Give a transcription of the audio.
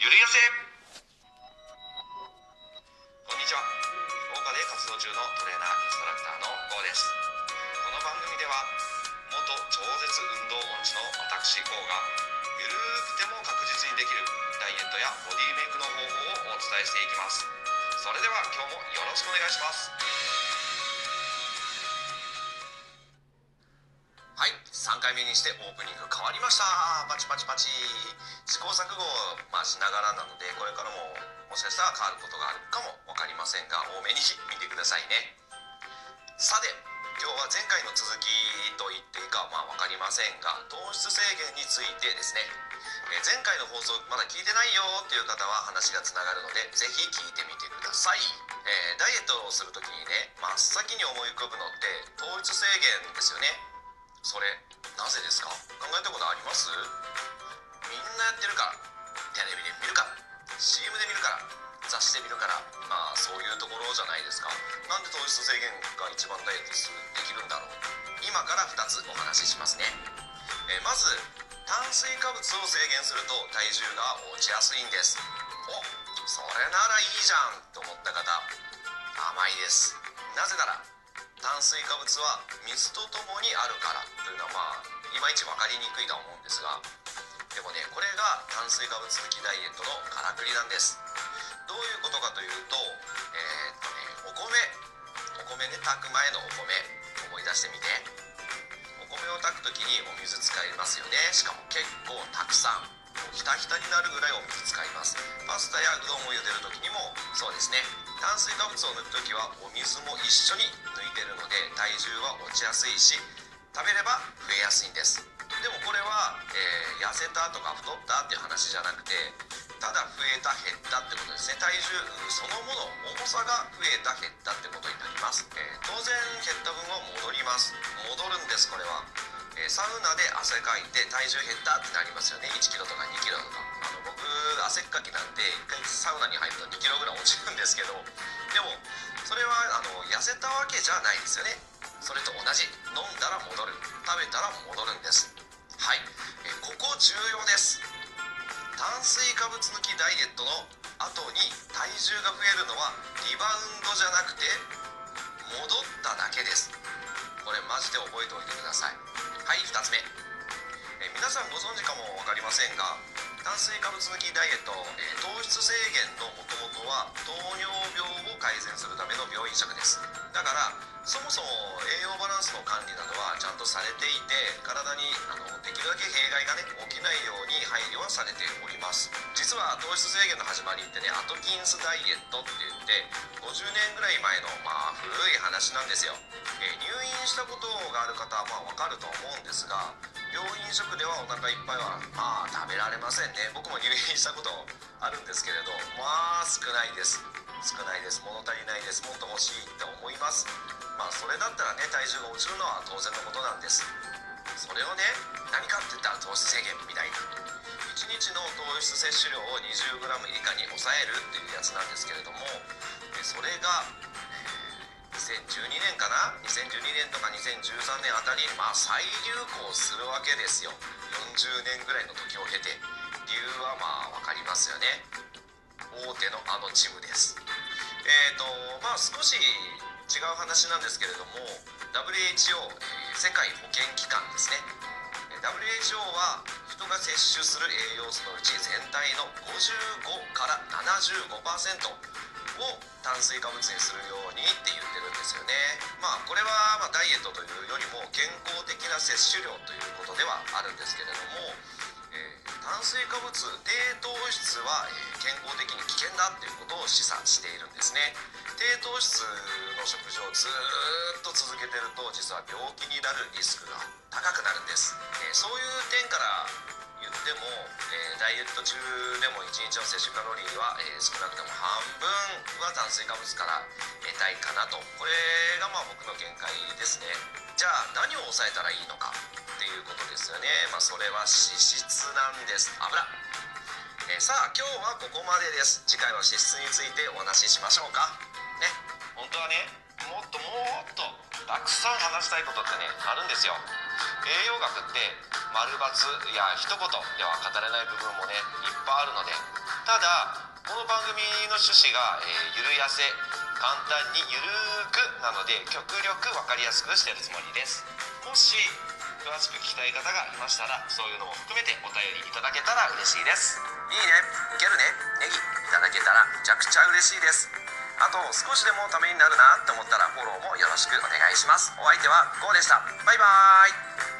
ゆるやせ。こんにちは。福岡で活動中のトレーナーインストラクターの GO です。この番組では元超絶運動音痴の私 GO がゆるーくても確実にできるダイエットやボディメイクの方法をお伝えしていきます。それでは今日もよろしくお願いします。はい。3回目にしてオープニング変わりました。パチパチパチ。試行錯誤を、まあ、しながらなのでこれからももしかしたら変わることがあるかも分かりませんが多めに見てくださいね。さて今日は前回の続きと言っていいかまあ分かりませんが糖質制限についてですね。えー前回の放送まだ聞いてないよっていう方は話がつながるのでぜひ聞いてみてください、えーダイエットをする時にね真っ先に思い浮かぶのって糖質制限ですよね。それなぜですか？考えたことあります？みんなやってるからテレビで見るから CM で見るから雑誌で見るからまあそういうところじゃないですか。なんで糖質制限が一番ダイエットできるんだろう。今から2つお話ししますね、えまず炭水化物を制限すると体重が落ちやすいんです。おそれならいいじゃんと思った方甘いです。なぜなら炭水化物は水とともにあるからというのはまあいまいち分かりにくいとは思うんですがでもねこれが炭水化物抜きダイエットのからくりなんです。どういうことかというとえーっとねお米。お米ね炊く前のお米。思い出してみて。お米を炊く時にお水使いますよね。しかも結構たくさん。ひたひたになるぐらいお水使います。パスタやうどんを茹でる時にもそうですね。炭水化物を抜く時はお水も一緒に抜いてるので体重は落ちやすいし食べれば増えやすいんです。でもこれは、えー痩せたとか太ったっていう話じゃなくてただ増えた減ったってことですね。体重そのもの重さが増えた減ったってことになります、えー当然減った分は戻ります。戻るんですこれは、えーサウナで汗かいて体重減ったってなりますよね。1キロとか2キロとか。あの僕汗っかきなんで1回サウナに入ると2キロぐらい落ちるんですけど。でもそれはあの痩せたわけじゃないですよね。それと同じ飲んだら戻る。食べたら戻るんです。はい、えここ重要です。炭水化物抜きダイエットの後に体重が増えるのはリバウンドじゃなくて戻っただけです。これマジで覚えておいてください。はい2つ目。え皆さんご存知かも分かりませんが炭水化物抜きダイエット、えー糖質制限のもともとは糖尿病を改善するための病院食です。だからそもそも栄養バランスの管理などはちゃんとされていて体にあのできるだけ弊害がね起きないように配慮はされております。実は糖質制限の始まりってねアトキンスダイエットって言って50年ぐらい前のまあ古い話なんですよ、えー入院したことがある方はまあわかると思うんですが病院食ではお腹いっぱいはまあ食べられませんね。僕も入院したことあるんですけれどまあ少ないです。少ないです。物足りないです。もっと欲しいって思います。まあそれだったらね体重が落ちるのは当然のことなんです。それをね何かって言ったら糖質制限みたいな。1日の糖質摂取量を 20g 以下に抑えるっていうやつなんですけれどもえそれが2012年かな？2012年とか2013年あたりまあ再流行するわけですよ。40年ぐらいの時を経て。理由はまあ分かりますよね。大手のあのジムです。えーとまあ少し違う話なんですけれども WHO、え世界保健機関ですね。WHO は人が摂取する栄養素のうち全体の55から75%を炭水化物にするようにって言ってるんですよね。まあこれはまあダイエットというよりも健康的な摂取量ということではあるんですけれども、えー炭水化物低糖質は、え健康的に危険だっていうことを示唆しているんですね。低糖質の食事をずっと続けてると実は病気になるリスクが高くなるんです、えーそういう点から言っても、えーダイエット中でも1日の摂取カロリーは、えー少なくとも半分は炭水化物から得たいかなと。これがまあ僕の見解ですね。じゃあ何を抑えたらいいのかっていうことですよね。まあそれは脂質なんです。油。えーさあ今日はここまでです。次回は脂質についてお話ししましょうか。ね。本当はねもっともっとたくさん話したいことってねあるんですよ。栄養学って丸×いや一言では語れない部分もねいっぱいあるのでただこの番組の趣旨が、えーゆるやせ簡単にゆるくなので極力分かりやすくしてるつもりです。もし詳しく聞きたい方がいましたらそういうのも含めてお便りいただけたら嬉しいです。いいね。いけるね。ネギいただけたらめちゃくちゃ嬉しいです。あと少しでもためになるなって思ったらフォローもよろしくお願いします。お相手はゴーでした。バイバーイ。